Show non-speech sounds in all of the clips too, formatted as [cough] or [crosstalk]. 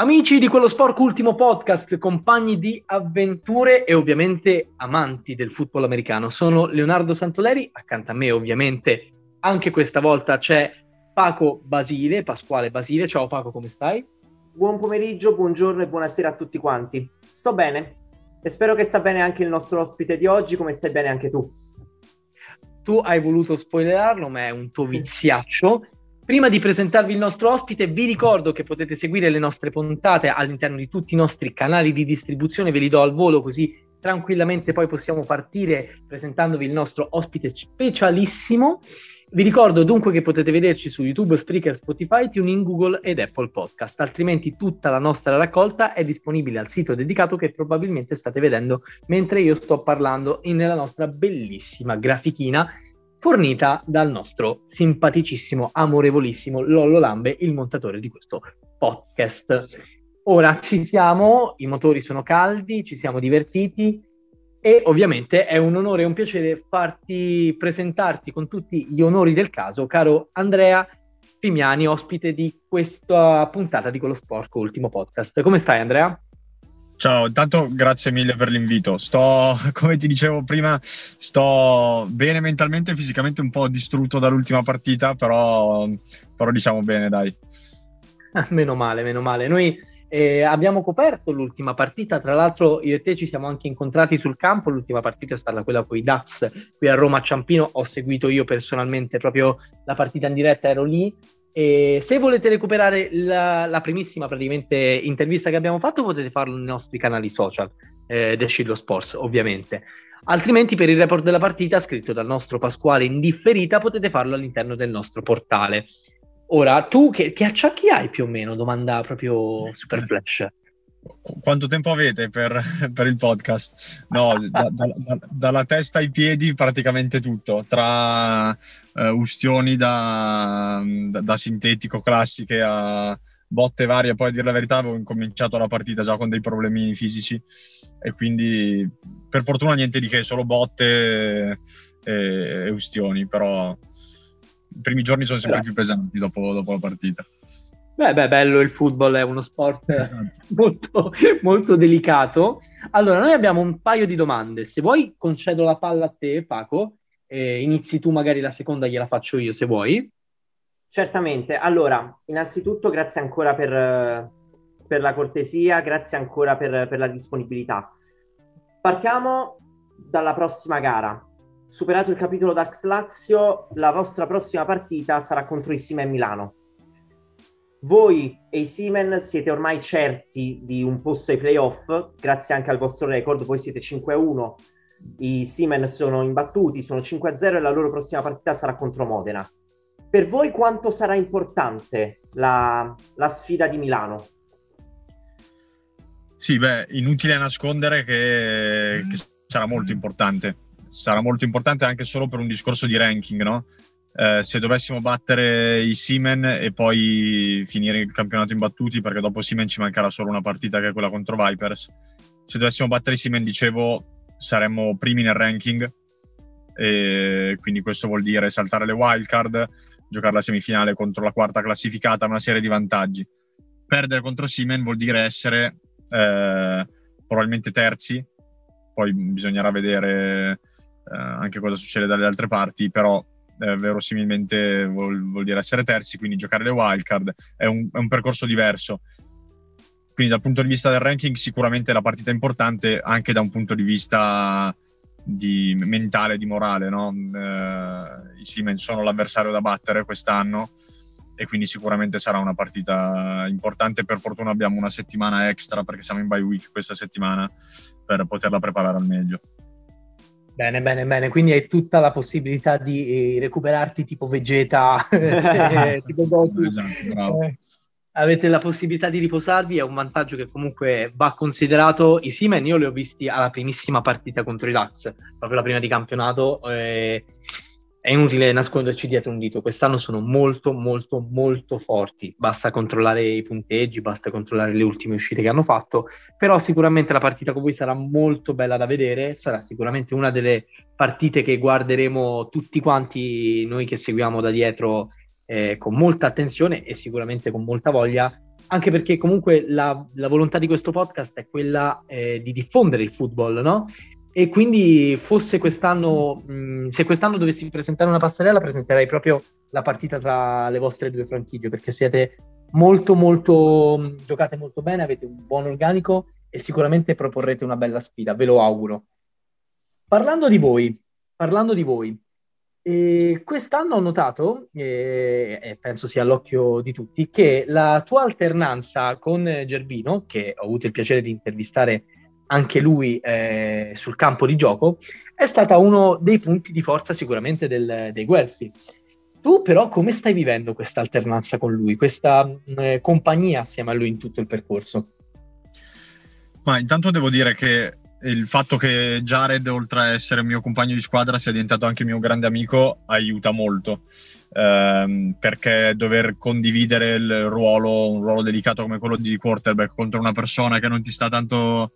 Amici di quello sporco ultimo podcast, compagni di avventure e ovviamente amanti del football americano, sono Leonardo Santoleri, accanto a me ovviamente anche questa volta c'è Paco Basile, Pasquale Basile. Ciao Paco, come stai? Buon pomeriggio, buongiorno e buonasera a tutti quanti. Sto bene e spero che sta bene anche il nostro ospite di oggi, come stai bene anche tu. Tu hai voluto spoilerarlo, ma è un tuo viziaccio Prima di presentarvi il nostro ospite, vi ricordo che potete seguire le nostre puntate all'interno di tutti i nostri canali di distribuzione, ve li do al volo così tranquillamente poi possiamo partire presentandovi il nostro ospite specialissimo. Vi ricordo dunque che potete vederci su YouTube, Spreaker, Spotify, TuneIn, Google ed Apple Podcast, altrimenti tutta la nostra raccolta è disponibile al sito dedicato che probabilmente state vedendo mentre io sto parlando nella nostra bellissima grafichina fornita dal nostro simpaticissimo, amorevolissimo Lollo Lambe, il montatore di questo podcast. Ora ci siamo, i motori sono caldi, ci siamo divertiti e ovviamente è un onore e un piacere farti presentarti con tutti gli onori del caso, caro Andrea Pimiani, ospite di questa puntata di quello sporco ultimo podcast. Come stai Andrea? Ciao, intanto grazie mille per l'invito. Sto, [laughs] come ti dicevo prima, sto bene mentalmente e fisicamente un po' distrutto dall'ultima partita, però, però diciamo bene, dai. meno male, meno male. Noi eh, abbiamo coperto l'ultima partita, tra l'altro io e te ci siamo anche incontrati sul campo, l'ultima partita è stata quella con i Dats qui a Roma a Ciampino, ho seguito io personalmente proprio la partita in diretta, ero lì e se volete recuperare la, la, primissima praticamente intervista che abbiamo fatto, potete farlo nei nostri canali social, eh, Descillo Sports, ovviamente. Altrimenti, per il report della partita, scritto dal nostro Pasquale in differita, potete farlo all'interno del nostro portale. Ora, tu che, che acciacchi hai più o meno? Domanda proprio super flash quanto tempo avete per, per il podcast? No, da, da, da, dalla testa ai piedi praticamente tutto, tra uh, ustioni da, sintetico classiche a botte varie. Poi a dire la verità avevo incominciato la partita già con dei problemi fisici e quindi per fortuna niente di che, solo botte e, e ustioni, però i primi giorni sono sempre più pesanti dopo, dopo la partita. Beh, beh, bello il football, è uno sport esatto. [laughs] molto, molto delicato. Allora, noi abbiamo un paio di domande. Se vuoi, concedo la palla a te, Paco. Eh, inizi tu, magari la seconda gliela faccio io, se vuoi. Certamente. Allora, innanzitutto, grazie ancora per, per la cortesia, grazie ancora per, per la disponibilità. Partiamo dalla prossima gara. Superato il capitolo Dax Lazio, la vostra prossima partita sarà contro il Sime Milano voi e i Siemens siete ormai certi di un posto ai playoff, grazie anche al vostro record, voi siete 5-1, i Siemens sono imbattuti, sono 5-0 e la loro prossima partita sarà contro Modena. Per voi quanto sarà importante la, la sfida di Milano? Sì, beh, inutile nascondere che, che sarà molto importante. Sarà molto importante anche solo per un discorso di ranking, no? Eh, se dovessimo battere i Simen e poi finire il campionato imbattuti, perché dopo Simen ci mancherà solo una partita che è quella contro Vipers. Se dovessimo battere i Simen, dicevo, saremmo primi nel ranking e quindi questo vuol dire saltare le wildcard, giocare la semifinale contro la quarta classificata, una serie di vantaggi. Perdere contro Simen vuol dire essere eh, probabilmente terzi, poi bisognerà vedere eh, anche cosa succede dalle altre parti, però eh, verosimilmente vuol, vuol, dire essere terzi, quindi giocare le wildcard è è un percorso diverso. Quindi dal punto di vista del ranking sicuramente la partita è importante anche da un punto di vista di mentale, di morale. No? Eh, I Siemens sono l'avversario da battere quest'anno e quindi sicuramente sarà una partita importante. Per fortuna abbiamo una settimana extra perché siamo in bye week questa settimana per poterla preparare al meglio. Bene, bene, bene. Quindi hai tutta la possibilità di eh, recuperarti tipo Vegeta, [laughs] eh, [laughs] tipo Goku. Esatto, bravo. Eh, avete la possibilità di riposarvi, è un vantaggio che comunque va considerato. I Simen io li ho visti alla primissima partita contro i Lux, proprio la prima di campionato. Eh, è inutile nasconderci dietro un dito, quest'anno sono molto molto molto forti, basta controllare i punteggi, basta controllare le ultime uscite che hanno fatto, però sicuramente la partita con voi sarà molto bella da vedere, sarà sicuramente una delle partite che guarderemo tutti quanti noi che seguiamo da dietro eh, con molta attenzione e sicuramente con molta voglia, anche perché comunque la, la volontà di questo podcast è quella eh, di diffondere il football, no? E quindi fosse quest'anno, mh, se quest'anno dovessi presentare una passerella, presenterei proprio la partita tra le vostre due franchigie, perché siete molto, molto, giocate molto bene, avete un buon organico e sicuramente proporrete una bella sfida, ve lo auguro. Parlando di voi, parlando di voi, eh, quest'anno ho notato, eh, e penso sia all'occhio di tutti, che la tua alternanza con Gerbino, che ho avuto il piacere di intervistare anche lui eh, sul campo di gioco, è stata uno dei punti di forza sicuramente del, dei Guelfi. Tu però come stai vivendo questa alternanza con lui, questa eh, compagnia assieme a lui in tutto il percorso? Ma intanto devo dire che il fatto che Jared, oltre a essere mio compagno di squadra, sia diventato anche mio grande amico, aiuta molto. Ehm, perché dover condividere il ruolo, un ruolo delicato come quello di quarterback contro una persona che non ti sta tanto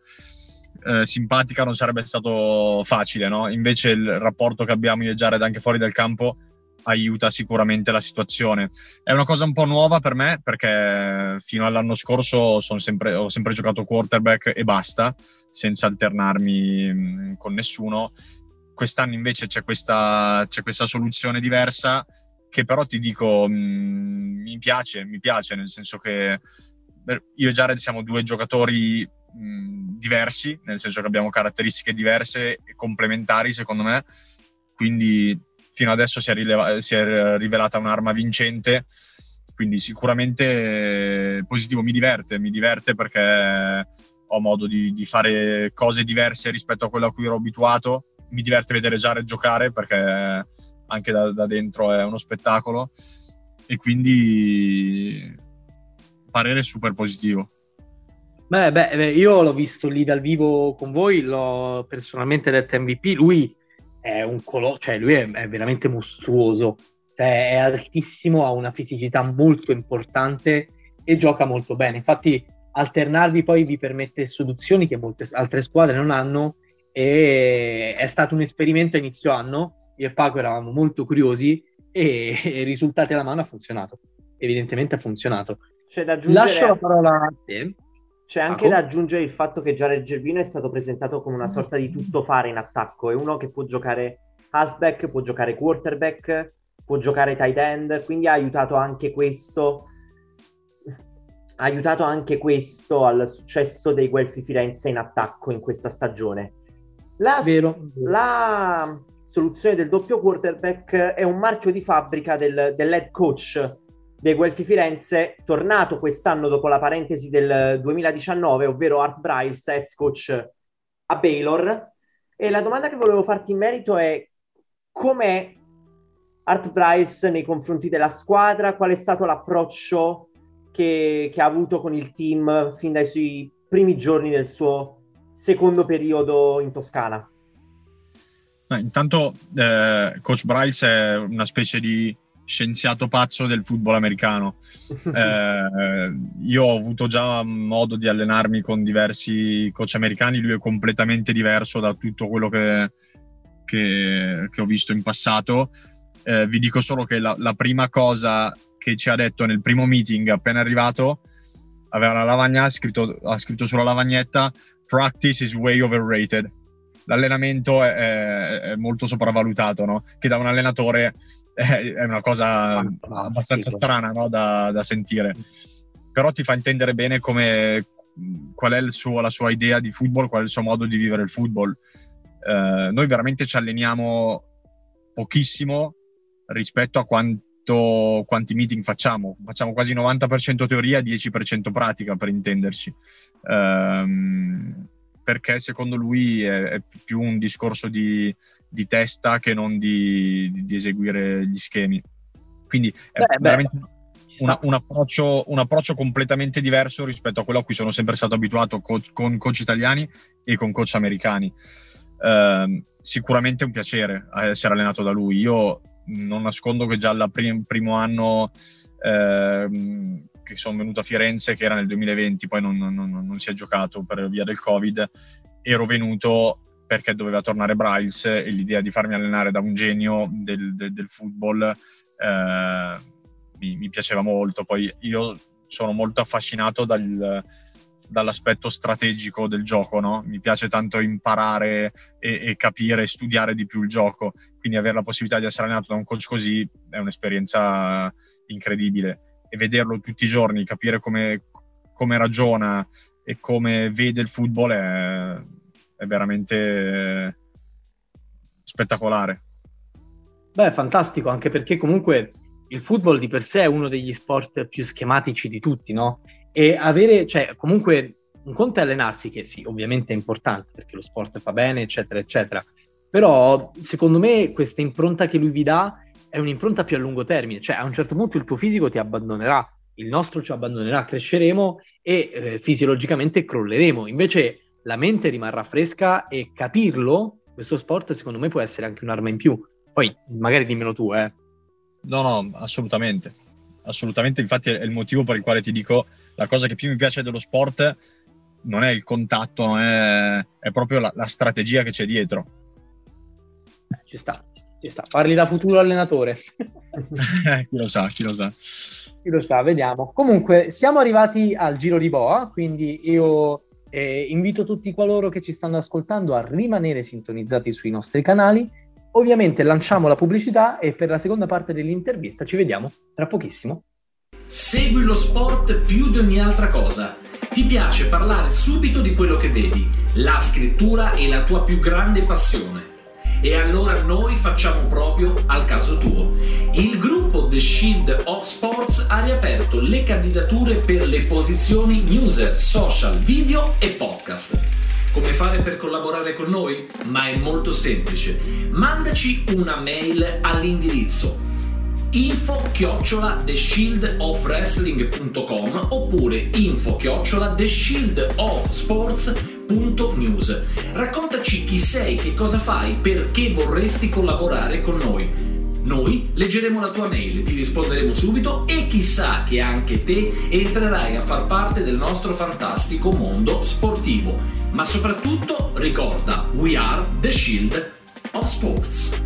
eh, simpatica non sarebbe stato facile, no? Invece il rapporto che abbiamo io e Jared anche fuori dal campo aiuta sicuramente la situazione. È una cosa un po' nuova per me perché fino all'anno scorso sempre, ho sempre giocato quarterback e basta, senza alternarmi con nessuno. Quest'anno invece c'è questa, c'è questa soluzione diversa che però ti dico mh, mi piace, mi piace nel senso che io e Jared siamo due giocatori mh, diversi, nel senso che abbiamo caratteristiche diverse e complementari secondo me, quindi fino adesso si è, rileva- si è rivelata un'arma vincente, quindi sicuramente positivo, mi diverte, mi diverte perché ho modo di, di fare cose diverse rispetto a quello a cui ero abituato, mi diverte vedere Jared giocare perché anche da, da dentro è uno spettacolo. E quindi parere super positivo. Beh, beh, io l'ho visto lì dal vivo con voi, l'ho personalmente detto MVP, lui è un colosso, cioè lui è, è veramente mostruoso, cioè, è altissimo, ha una fisicità molto importante e gioca molto bene. Infatti alternarvi poi vi permette soluzioni che molte altre squadre non hanno e è stato un esperimento a inizio anno, io e Paco eravamo molto curiosi e, [laughs] e risultati alla mano ha funzionato, evidentemente ha funzionato. C'è da aggiungere... Lascio la parola a te. C'è anche da aggiungere il fatto che Jared Gervino è stato presentato come una sorta di tuttofare in attacco, è uno che può giocare halfback, può giocare quarterback, può giocare tight end, quindi ha aiutato anche questo ha aiutato anche questo al successo dei Guelfi Firenze in attacco in questa stagione. La, vero, la soluzione del doppio quarterback è un marchio di fabbrica del, dell'head coach dei Guelfi Firenze, tornato quest'anno dopo la parentesi del 2019, ovvero Art Bryce, ex coach a Baylor. E la domanda che volevo farti in merito è com'è Art Bryce nei confronti della squadra? Qual è stato l'approccio che, che ha avuto con il team fin dai suoi primi giorni del suo secondo periodo in Toscana? Intanto eh, Coach Bryce è una specie di scienziato pazzo del football americano. [laughs] Eh, io ho avuto già modo di allenarmi con diversi coach americani, lui è completamente diverso da tutto quello che, che, che ho visto in passato. Eh, vi dico solo che la, la, prima cosa che ci ha detto nel primo meeting appena arrivato, aveva la lavagna, ha scritto, ha scritto sulla lavagnetta practice is way overrated. L'allenamento è, è, è molto sopravvalutato, no? che da un allenatore è, è una cosa abbastanza strana no? da, da sentire. Però ti fa intendere bene come, qual è suo, la sua idea di football, qual è il suo modo di vivere il football. Eh, noi veramente ci alleniamo pochissimo rispetto a quanto, quanti meeting facciamo. Facciamo quasi 90% teoria e 10% pratica, per intenderci. Eh, perché secondo lui è, è, più un discorso di, di testa che non di, di, di, eseguire gli schemi. Quindi è beh, veramente... Una, un, approccio, un, approccio, completamente diverso rispetto a quello a cui sono sempre stato abituato co- con coach italiani e con coach americani. Uh, sicuramente è un piacere essere allenato da lui. Io non nascondo che già al prim- primo anno uh, che sono venuto a Firenze, che era nel 2020, poi non, non, non, si è giocato per via del Covid, ero venuto perché doveva tornare Bryce e l'idea di farmi allenare da un genio del, del, del football. Uh, mi, mi piaceva molto. Poi io sono molto affascinato dal, dall'aspetto strategico del gioco, no? Mi piace tanto imparare e, e, capire e studiare di più il gioco, quindi avere la possibilità di essere allenato da un coach così è un'esperienza incredibile e vederlo tutti i giorni, capire come, come ragiona e come vede il football è, è veramente spettacolare. Beh, fantastico, anche perché comunque il football di per sé è uno degli sport più schematici di tutti, no? E avere, cioè, comunque, un conto è allenarsi, che sì, ovviamente è importante, perché lo sport fa bene, eccetera, eccetera. Però, secondo me, questa impronta che lui vi dà è un'impronta più a lungo termine. Cioè, a un certo punto il tuo fisico ti abbandonerà, il nostro ci abbandonerà, cresceremo e eh, fisiologicamente crolleremo. Invece, la mente rimarrà fresca e capirlo, questo sport, secondo me, può essere anche un'arma in più. Poi, magari dimmelo tu, eh No, no, assolutamente. Assolutamente, infatti è il motivo per il quale ti dico la cosa che più mi piace dello sport non è il contatto, è, è proprio la, la, strategia che c'è dietro. Ci sta, ci sta. Parli da futuro allenatore. [laughs] chi lo sa, chi lo sa. Chi lo sa, vediamo. Comunque, siamo arrivati al giro di boa, quindi io eh, invito tutti coloro che ci stanno ascoltando a rimanere sintonizzati sui nostri canali Ovviamente lanciamo la pubblicità e per la seconda parte dell'intervista ci vediamo tra pochissimo. Segui lo sport più di ogni altra cosa. Ti piace parlare subito di quello che vedi. La scrittura è la tua più grande passione. E allora noi facciamo proprio al caso tuo. Il gruppo The Shield of Sports ha riaperto le candidature per le posizioni newser, social, video e podcast. Come fare per collaborare con noi? Ma è molto semplice. Mandaci una mail all'indirizzo info chiocciola theshieldofwrestling.com oppure info chiocciola theshieldofsports.news Raccontaci chi sei, che cosa fai, perché vorresti collaborare con noi. Noi leggeremo la tua mail, ti risponderemo subito e chissà che anche te entrerai a far parte del nostro fantastico mondo sportivo. Ma soprattutto ricorda, we are the shield of sports.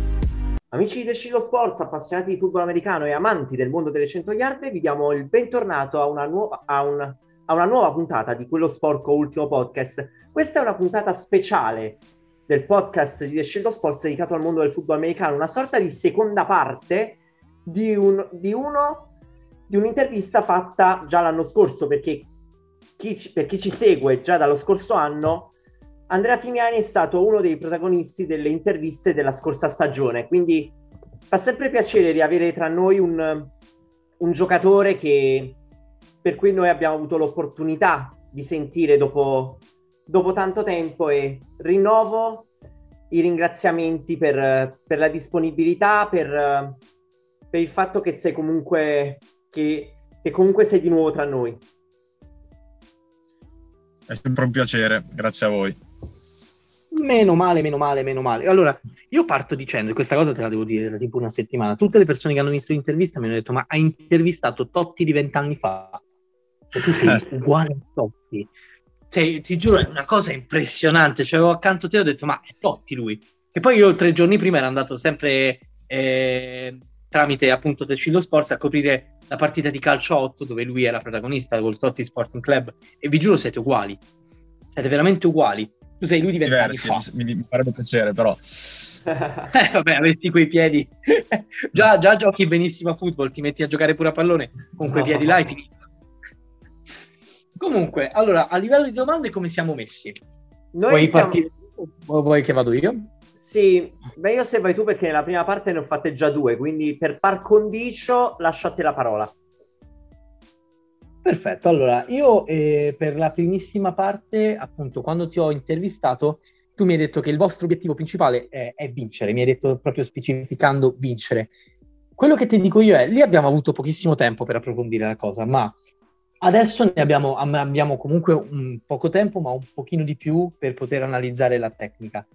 Amici di Shield of Sports, appassionati di football americano e amanti del mondo delle 100 yard, vi diamo il bentornato a una, nuova, a, un, a una nuova puntata di quello sporco ultimo podcast. Questa è una puntata speciale del podcast di of Sports dedicato al mondo del football americano, una sorta di seconda parte di, un, di, uno, di un'intervista fatta già l'anno scorso, perché chi, per chi ci segue già dallo scorso anno, Andrea Timiani è stato uno dei protagonisti delle interviste della scorsa stagione, quindi fa sempre piacere riavere tra noi un, un giocatore che, per cui noi abbiamo avuto l'opportunità di sentire dopo dopo tanto tempo e rinnovo i ringraziamenti per, per la disponibilità, per, per, il fatto che sei comunque, che, che comunque sei di nuovo tra noi. È sempre un piacere, grazie a voi. Meno male, meno male, meno male. Allora, io parto dicendo, e questa cosa te la devo dire da tipo una settimana, tutte le persone che hanno visto l'intervista mi hanno detto, ma hai intervistato Totti di vent'anni fa? E tu sei uguale a Totti. Cioè, ti giuro, è una cosa impressionante. Cioè, avevo accanto a te e ho detto, ma è Totti lui. Che poi io tre giorni prima ero andato sempre eh, tramite appunto Tecillo Sports a coprire la partita di calcio 8 dove lui era protagonista col Totti Sporting Club e vi giuro siete uguali, siete veramente uguali. Tu sei lui di vent'anni fa. Mi, mi farebbe piacere però. [laughs] eh, vabbè, avessi quei piedi. [laughs] già, già giochi benissimo a football, ti metti a giocare pure a pallone con quei no. piedi là e finito. Comunque, allora, a livello di domande come siamo messi? Noi vuoi siamo... partire? Vuoi che vado io? Sì, meglio se vai tu perché nella prima parte ne ho fatte già due, quindi per par condicio lascio a te la parola. Perfetto, allora io eh, per la primissima parte, appunto, quando ti ho intervistato, tu mi hai detto che il vostro obiettivo principale è, è vincere, mi hai detto proprio specificando vincere. Quello che ti dico io è, lì abbiamo avuto pochissimo tempo per approfondire la cosa, ma adesso ne abbiamo, abbiamo comunque un poco tempo, ma un pochino di più per poter analizzare la tecnica.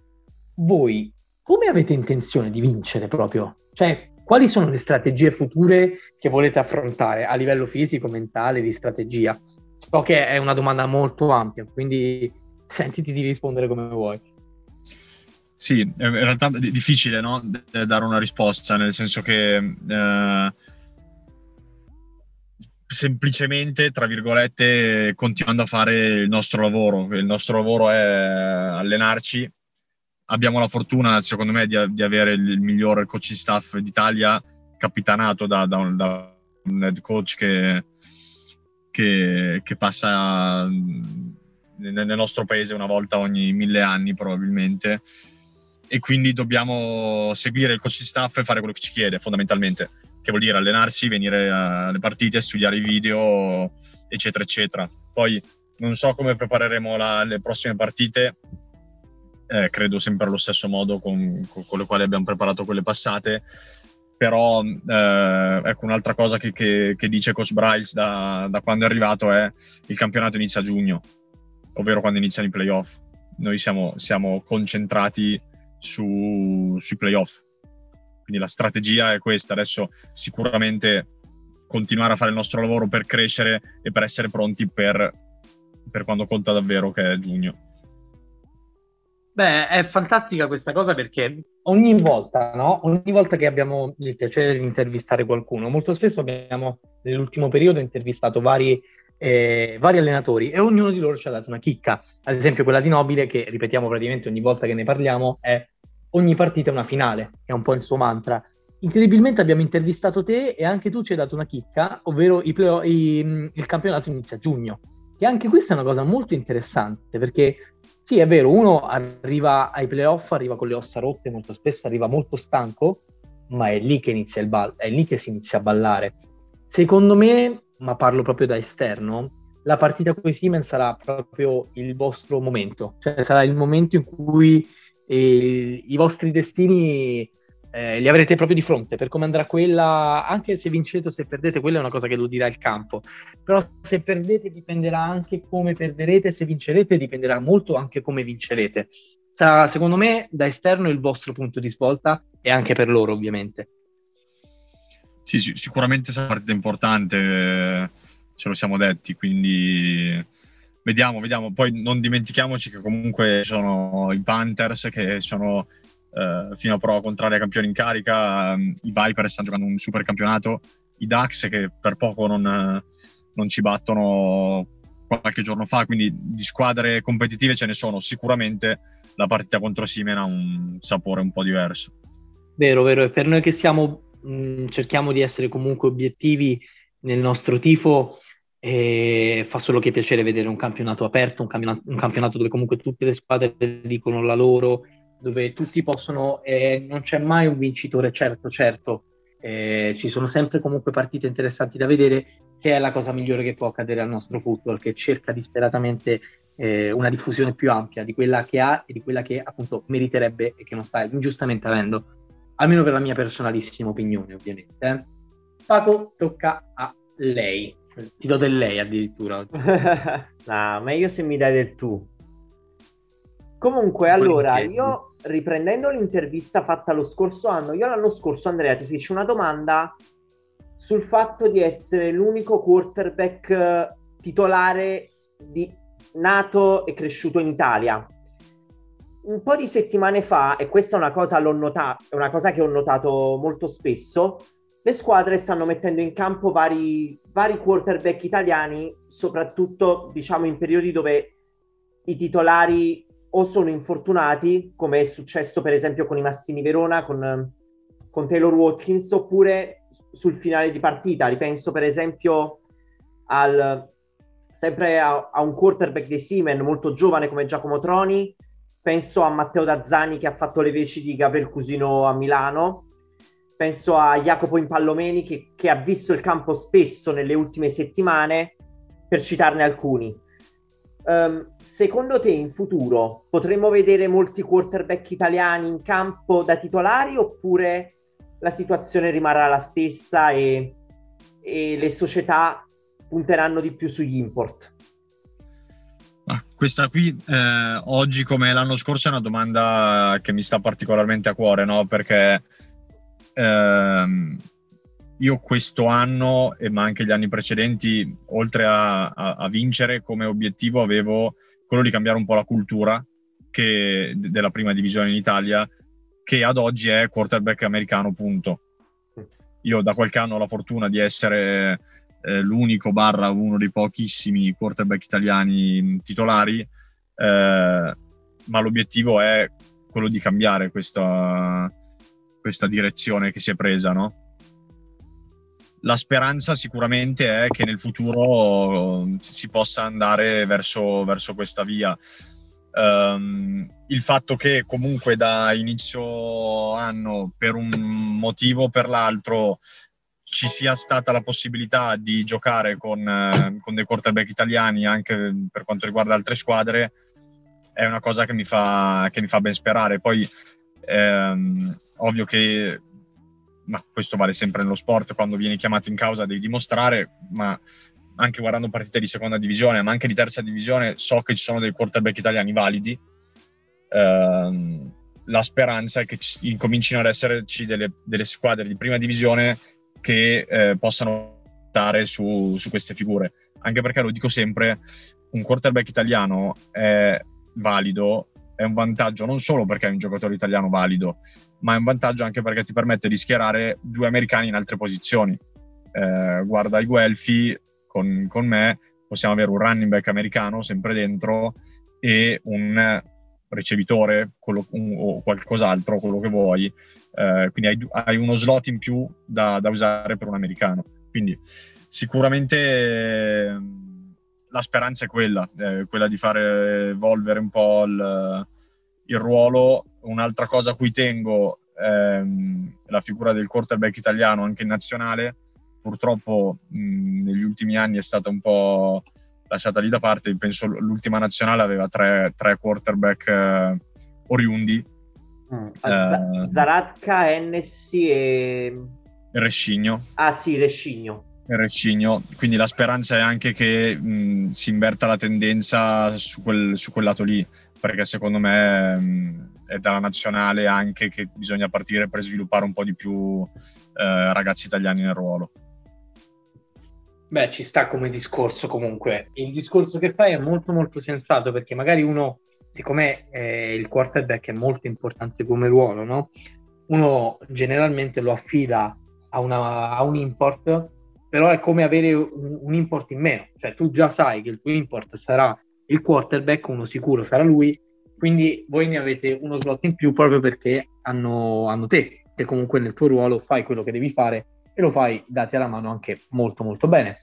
Voi come avete intenzione di vincere proprio? Cioè, quali sono le strategie future che volete affrontare a livello fisico, mentale, di strategia? So che è una domanda molto ampia, quindi sentiti di rispondere come vuoi. Sì, in realtà è difficile no? dare una risposta, nel senso che eh, semplicemente, tra virgolette, continuando a fare il nostro lavoro. Il nostro lavoro è allenarci. Abbiamo la fortuna, secondo me, di, di avere il miglior coach staff d'Italia, capitanato da, da, un, da un, head coach che, che, che passa nel nostro paese una volta ogni mille anni probabilmente e quindi dobbiamo seguire il coach staff e fare quello che ci chiede fondamentalmente, che vuol dire allenarsi, venire alle partite, studiare i video, eccetera, eccetera. Poi non so come prepareremo la, le prossime partite, eh, credo sempre allo stesso modo con, con, con, le quali abbiamo preparato quelle passate, però eh, ecco un'altra cosa che, che, che, dice Coach Bryce da, da quando è arrivato è il campionato inizia a giugno, ovvero quando iniziano i playoff. Noi siamo, siamo concentrati su, sui playoff. Quindi la strategia è questa, adesso sicuramente continuare a fare il nostro lavoro per crescere e per essere pronti per, per quando conta davvero, che è giugno. Beh, è fantastica questa cosa perché ogni volta, no? Ogni volta che abbiamo il piacere di intervistare qualcuno, molto spesso abbiamo nell'ultimo periodo intervistato vari eh, vari allenatori e ognuno di loro ci ha dato una chicca. Ad esempio quella di Nobile, che ripetiamo praticamente ogni volta che ne parliamo, è ogni partita è una finale, è un po' il suo mantra. Incredibilmente abbiamo intervistato te e anche tu ci hai dato una chicca, ovvero i play- i, il campionato inizia a giugno. E anche questa è una cosa molto interessante perché sì, è vero, uno arriva ai playoff, arriva con le ossa rotte, molto spesso arriva molto stanco, ma è lì che inizia il ball, è lì che si inizia a ballare. Secondo me ma parlo proprio da esterno, la partita con i Siemens sarà proprio il vostro momento, cioè sarà il momento in cui eh, i vostri destini eh, li avrete proprio di fronte per come andrà quella, anche se vincete o se perdete, quella è una cosa che lo dirà il campo, però se perdete dipenderà anche come perderete, se vincerete dipenderà molto anche come vincerete. Sarà secondo me da esterno il vostro punto di svolta e anche per loro ovviamente. Sì, sicuramente sarà una partita importante, ce lo siamo detti, quindi vediamo, vediamo. Poi non dimentichiamoci che comunque sono i Panthers che sono eh, fino a prova contraria campioni in carica, i Viper stanno giocando un super campionato, i Dax che per poco non, non ci battono qualche giorno fa, quindi di squadre competitive ce ne sono. Sicuramente la partita contro Simen ha un sapore un po' diverso. Vero, vero, e per noi che siamo mh, mm, cerchiamo di essere comunque obiettivi nel nostro tifo e fa solo che piacere vedere un campionato aperto, un campionato, un campionato dove comunque tutte le squadre dicono la loro, dove tutti possono, eh, non c'è mai un vincitore certo, certo, eh, ci sono sempre comunque partite interessanti da vedere, che è la cosa migliore che può accadere al nostro football, che cerca disperatamente eh, una diffusione più ampia di quella che ha e di quella che appunto meriterebbe e che non sta ingiustamente avendo almeno per la mia personalissima opinione, ovviamente. Paco, tocca a lei. Ti do del lei addirittura. [laughs] no, meglio se mi dai del tu. Comunque, allora, io riprendendo l'intervista fatta lo scorso anno, io l'anno scorso, Andrea, ti feci una domanda sul fatto di essere l'unico quarterback eh, titolare di, nato e cresciuto in Italia un po' di settimane fa, e questa è una cosa, l'ho nota- è una cosa che ho notato molto spesso, le squadre stanno mettendo in campo vari, vari quarterback italiani, soprattutto diciamo in periodi dove i titolari o sono infortunati, come è successo per esempio con i Massini Verona, con, con Taylor Watkins, oppure sul finale di partita. Ripenso per esempio al, sempre a, a, un quarterback dei Siemens molto giovane come Giacomo Troni, penso a Matteo Dazzani che ha fatto le veci di Gabriel Cusino a Milano, penso a Jacopo Impallomeni che, che, ha visto il campo spesso nelle ultime settimane, per citarne alcuni. Um, secondo te in futuro potremmo vedere molti quarterback italiani in campo da titolari oppure la situazione rimarrà la stessa e, e le società punteranno di più sugli import? Ah, questa qui eh, oggi come l'anno scorso è una domanda che mi sta particolarmente a cuore, no? Perché ehm, io questo anno, ma anche gli anni precedenti, oltre a, a, a, vincere come obiettivo, avevo quello di cambiare un po' la cultura che, della prima divisione in Italia, che ad oggi è quarterback americano, punto. Io da qualche anno ho la fortuna di essere eh, l'unico barra uno dei pochissimi quarterback italiani titolari, eh, ma l'obiettivo è quello di cambiare questa, questa direzione che si è presa, no? La speranza sicuramente è che nel futuro si possa andare verso, verso questa via. Um, il fatto che comunque da inizio anno, per un motivo o per l'altro, ci sia stata la possibilità di giocare con, eh, con, dei quarterback italiani anche per quanto riguarda altre squadre è una cosa che mi fa, che mi fa ben sperare. Poi ehm, ovvio che ma questo vale sempre nello sport, quando vieni chiamato in causa devi dimostrare, ma anche guardando partite di seconda divisione, ma anche di terza divisione, so che ci sono dei quarterback italiani validi. Uh, la speranza è che ci, incomincino ad esserci delle, delle, squadre di prima divisione che eh, possano stare su, su queste figure. Anche perché lo dico sempre, un quarterback italiano è valido è un vantaggio non solo perché è un giocatore italiano valido, ma è un vantaggio anche perché ti permette di schierare due americani in altre posizioni. Eh, guarda i Guelfi con, con, me, possiamo avere un running back americano sempre dentro e un ricevitore quello, un, o qualcos'altro, quello che vuoi. Eh, quindi hai, hai, uno slot in più da, da, usare per un americano. Quindi sicuramente la speranza è quella, eh, quella di fare evolvere un po' il, il ruolo. Un'altra cosa a cui tengo è ehm, la figura del quarterback italiano anche in nazionale. Purtroppo mh, negli ultimi anni è stata un po' lasciata lì da parte. Penso l'ultima nazionale aveva tre, tre quarterback eh, oriundi. Mm. Eh, Zaratka, Hennessy e... Rescigno. Ah sì, Rescigno. Recigno, quindi la speranza è anche che mh, si inverta la tendenza su quel, su quel, lato lì, perché secondo me mh, è dalla nazionale anche che bisogna partire per sviluppare un po' di più eh, ragazzi italiani nel ruolo. Beh, ci sta come discorso comunque. Il discorso che fai è molto molto sensato perché magari uno, siccome eh, il quarterback è molto importante come ruolo, no? Uno generalmente lo affida a, una, a un import però è come avere un, un, import in meno, cioè tu già sai che il tuo import sarà il quarterback, uno sicuro sarà lui, quindi voi ne avete uno slot in più proprio perché hanno, hanno te, che comunque nel tuo ruolo fai quello che devi fare e lo fai dati alla mano anche molto molto bene.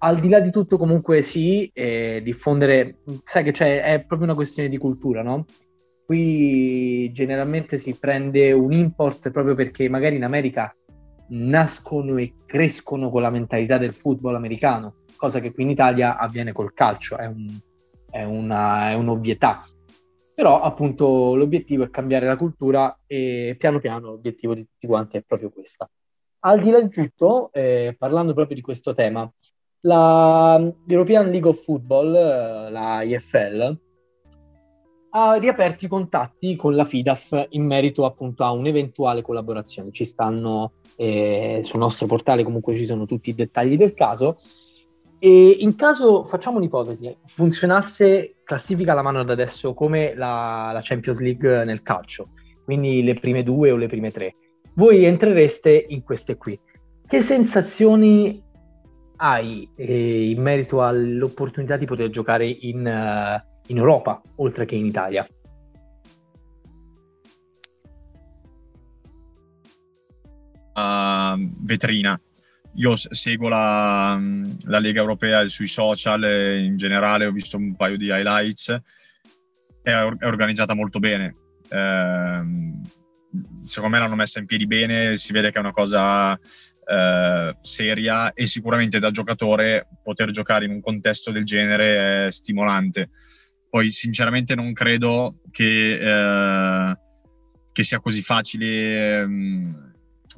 Al di là di tutto comunque sì, eh, diffondere, sai che c'è, è proprio una questione di cultura, no? Qui generalmente si prende un import proprio perché magari in America nascono e crescono con la mentalità del football americano, cosa che qui in Italia avviene col calcio, è, un, è, una, è un'ovvietà. Però appunto l'obiettivo è cambiare la cultura e piano piano l'obiettivo di tutti quanti è proprio questo. Al di là di tutto, eh, parlando proprio di questo tema, la European League of Football, eh, la IFL, ha riaperto i contatti con la FIDAF in merito appunto a un'eventuale collaborazione. Ci stanno eh, sul nostro portale, comunque ci sono tutti i dettagli del caso. E in caso, facciamo un'ipotesi, funzionasse classifica la mano da adesso come la, la Champions League nel calcio, quindi le prime due o le prime tre. Voi entrereste in queste qui. Che sensazioni hai eh, in merito all'opportunità di poter giocare in, uh, in Europa oltre che in Italia? Uh, vetrina. Io seguo la, la, Lega Europea sui social e in generale ho visto un paio di highlights. È, è organizzata molto bene. Uh, secondo me l'hanno messa in piedi bene, si vede che è una cosa eh, seria e sicuramente da giocatore poter giocare in un contesto del genere è stimolante. Poi sinceramente non credo che, eh, che sia così facile eh,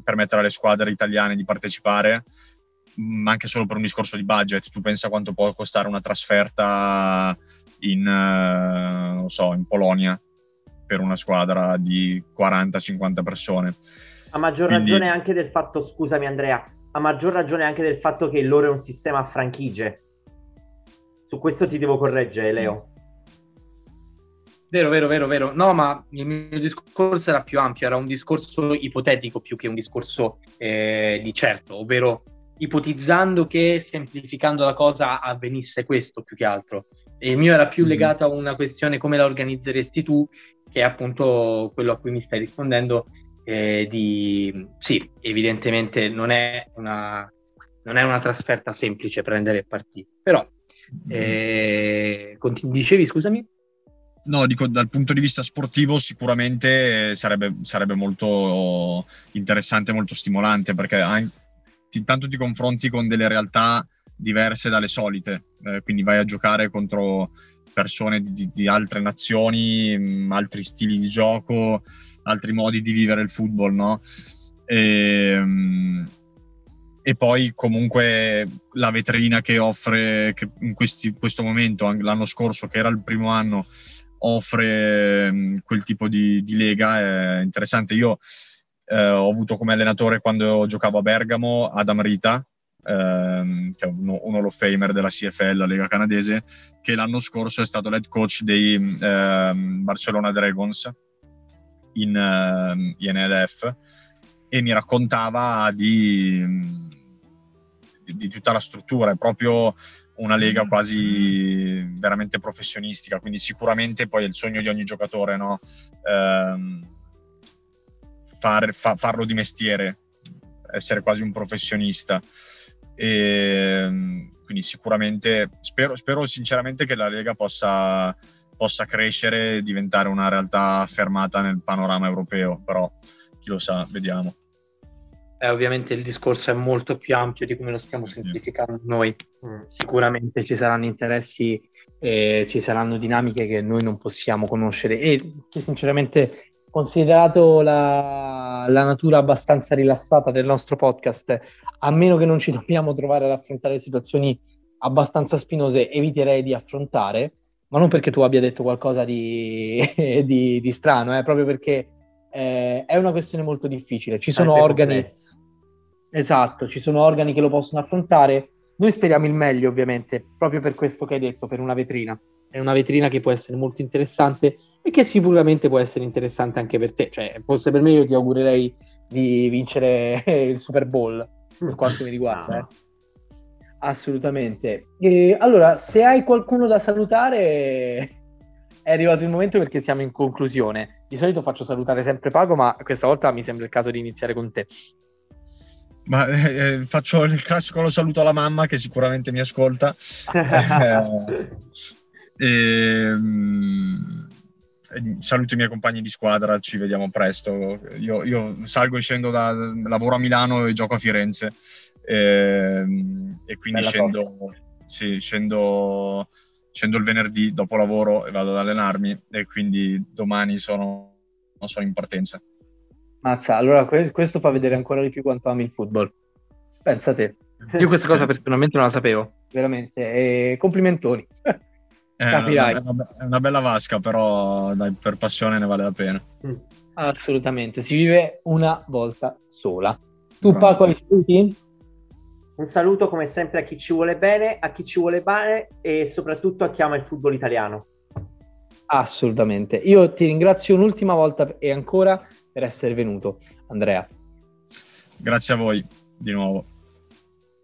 permettere alle squadre italiane di partecipare, ma anche solo per un discorso di budget. Tu pensa quanto può costare una trasferta in, eh, so, in Polonia per una squadra di 40-50 persone. A maggior Quindi... ragione anche del fatto, scusami Andrea, a maggior ragione anche del fatto che loro è un sistema a franchigie. Su questo ti devo correggere, Leo. Vero, vero, vero, vero. No, ma il mio discorso era più ampio, era un discorso ipotetico più che un discorso eh, di certo, ovvero ipotizzando che, semplificando la cosa, avvenisse questo più che altro. E il mio era più legato a una questione come la organizzeresti tu che è appunto quello a cui mi stai rispondendo, eh, di sì, evidentemente non è, una, non è una trasferta semplice prendere e partire, però eh, continu- dicevi scusami? No, dico dal punto di vista sportivo sicuramente sarebbe, sarebbe molto interessante, molto stimolante perché intanto ti confronti con delle realtà diverse dalle solite, eh, quindi vai a giocare contro persone di, di altre nazioni, mm, altri stili di gioco, altri modi di vivere il football, no? E, mh, mm, e poi comunque la vetrina che offre che in questi, questo momento, l'anno scorso che era il primo anno, offre mm, quel tipo di, di, lega è interessante. Io eh, ho avuto come allenatore quando giocavo a Bergamo Adam Rita, ehm, che è uno, un Hall of Famer della CFL, la Lega Canadese, che l'anno scorso è stato l'head coach dei ehm, Barcelona Dragons in, ehm, NLF e mi raccontava di, di, di, tutta la struttura, è proprio una lega quasi veramente professionistica, quindi sicuramente poi è il sogno di ogni giocatore, no? Ehm, far, fa, farlo di mestiere, essere quasi un professionista. E, ehm, quindi sicuramente spero, spero, sinceramente che la Lega possa, possa crescere e diventare una realtà affermata nel panorama europeo, però chi lo sa, vediamo. Eh, ovviamente il discorso è molto più ampio di come lo stiamo semplificando noi. Mm. Sicuramente ci saranno interessi e ci saranno dinamiche che noi non possiamo conoscere e sinceramente considerato la, la, natura abbastanza rilassata del nostro podcast, a meno che non ci dobbiamo trovare ad affrontare situazioni abbastanza spinose, eviterei di affrontare, ma non perché tu abbia detto qualcosa di, [laughs] di, di strano, eh, proprio perché eh, è una questione molto difficile. Ci sono organi... Complesso. Esatto, ci sono organi che lo possono affrontare. Noi speriamo il meglio, ovviamente, proprio per questo che hai detto, per una vetrina. È una vetrina che può essere molto interessante e che sicuramente può essere interessante anche per te. Cioè, fosse per me, io ti augurerei di vincere il Super Bowl per quanto mi riguarda. Eh. Assolutamente. E, allora, se hai qualcuno da salutare, è arrivato il momento perché siamo in conclusione. Di solito faccio salutare sempre Pago, ma questa volta mi sembra il caso di iniziare con te. Ma eh, eh faccio il classico lo saluto alla mamma che sicuramente mi ascolta. [laughs] eh, ehm, saluto i miei compagni di squadra, ci vediamo presto. Io, io salgo e scendo da lavoro a Milano e gioco a Firenze e, ehm, e quindi scendo, sì, scendo, scendo, il venerdì dopo lavoro e vado ad allenarmi e quindi domani sono, sono in partenza. Mazza, allora questo fa vedere ancora di più quanto ami il football. Pensa a te. Io questa cosa personalmente non la sapevo, veramente. E complimentoni. Capirai. È una, è una, bella vasca, però dai, per passione ne vale la pena. Mm. Assolutamente, si vive una volta sola. Tu, Bravo. Paco, hai saluti? Un saluto come sempre a chi ci vuole bene, a chi ci vuole bene e soprattutto a chi ama il football italiano. Assolutamente. Io ti ringrazio un'ultima volta e ancora per essere venuto, Andrea. Grazie a voi di nuovo.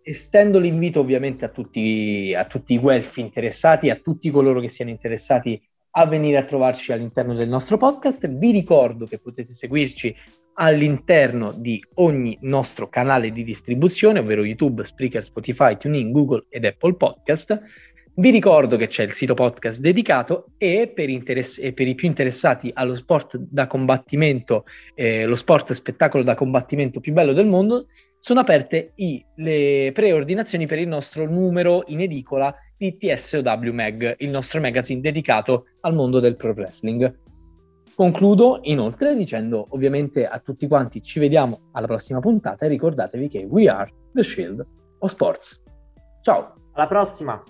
Estendo l'invito ovviamente a tutti, a tutti i guelfi interessati, a tutti coloro che siano interessati a venire a trovarci all'interno del nostro podcast. Vi ricordo che potete seguirci all'interno di ogni nostro canale di distribuzione, ovvero YouTube, Spreaker, Spotify, TuneIn, Google ed Apple Podcast. Vi ricordo che c'è il sito podcast dedicato e per, interess- e per i più interessati allo sport da combattimento, eh, lo sport spettacolo da combattimento più bello del mondo, sono aperte i, le preordinazioni per il nostro numero in edicola di TSOW Mag, il nostro magazine dedicato al mondo del pro wrestling. Concludo inoltre dicendo ovviamente a tutti quanti ci vediamo alla prossima puntata e ricordatevi che we are the shield of sports. Ciao! Alla prossima!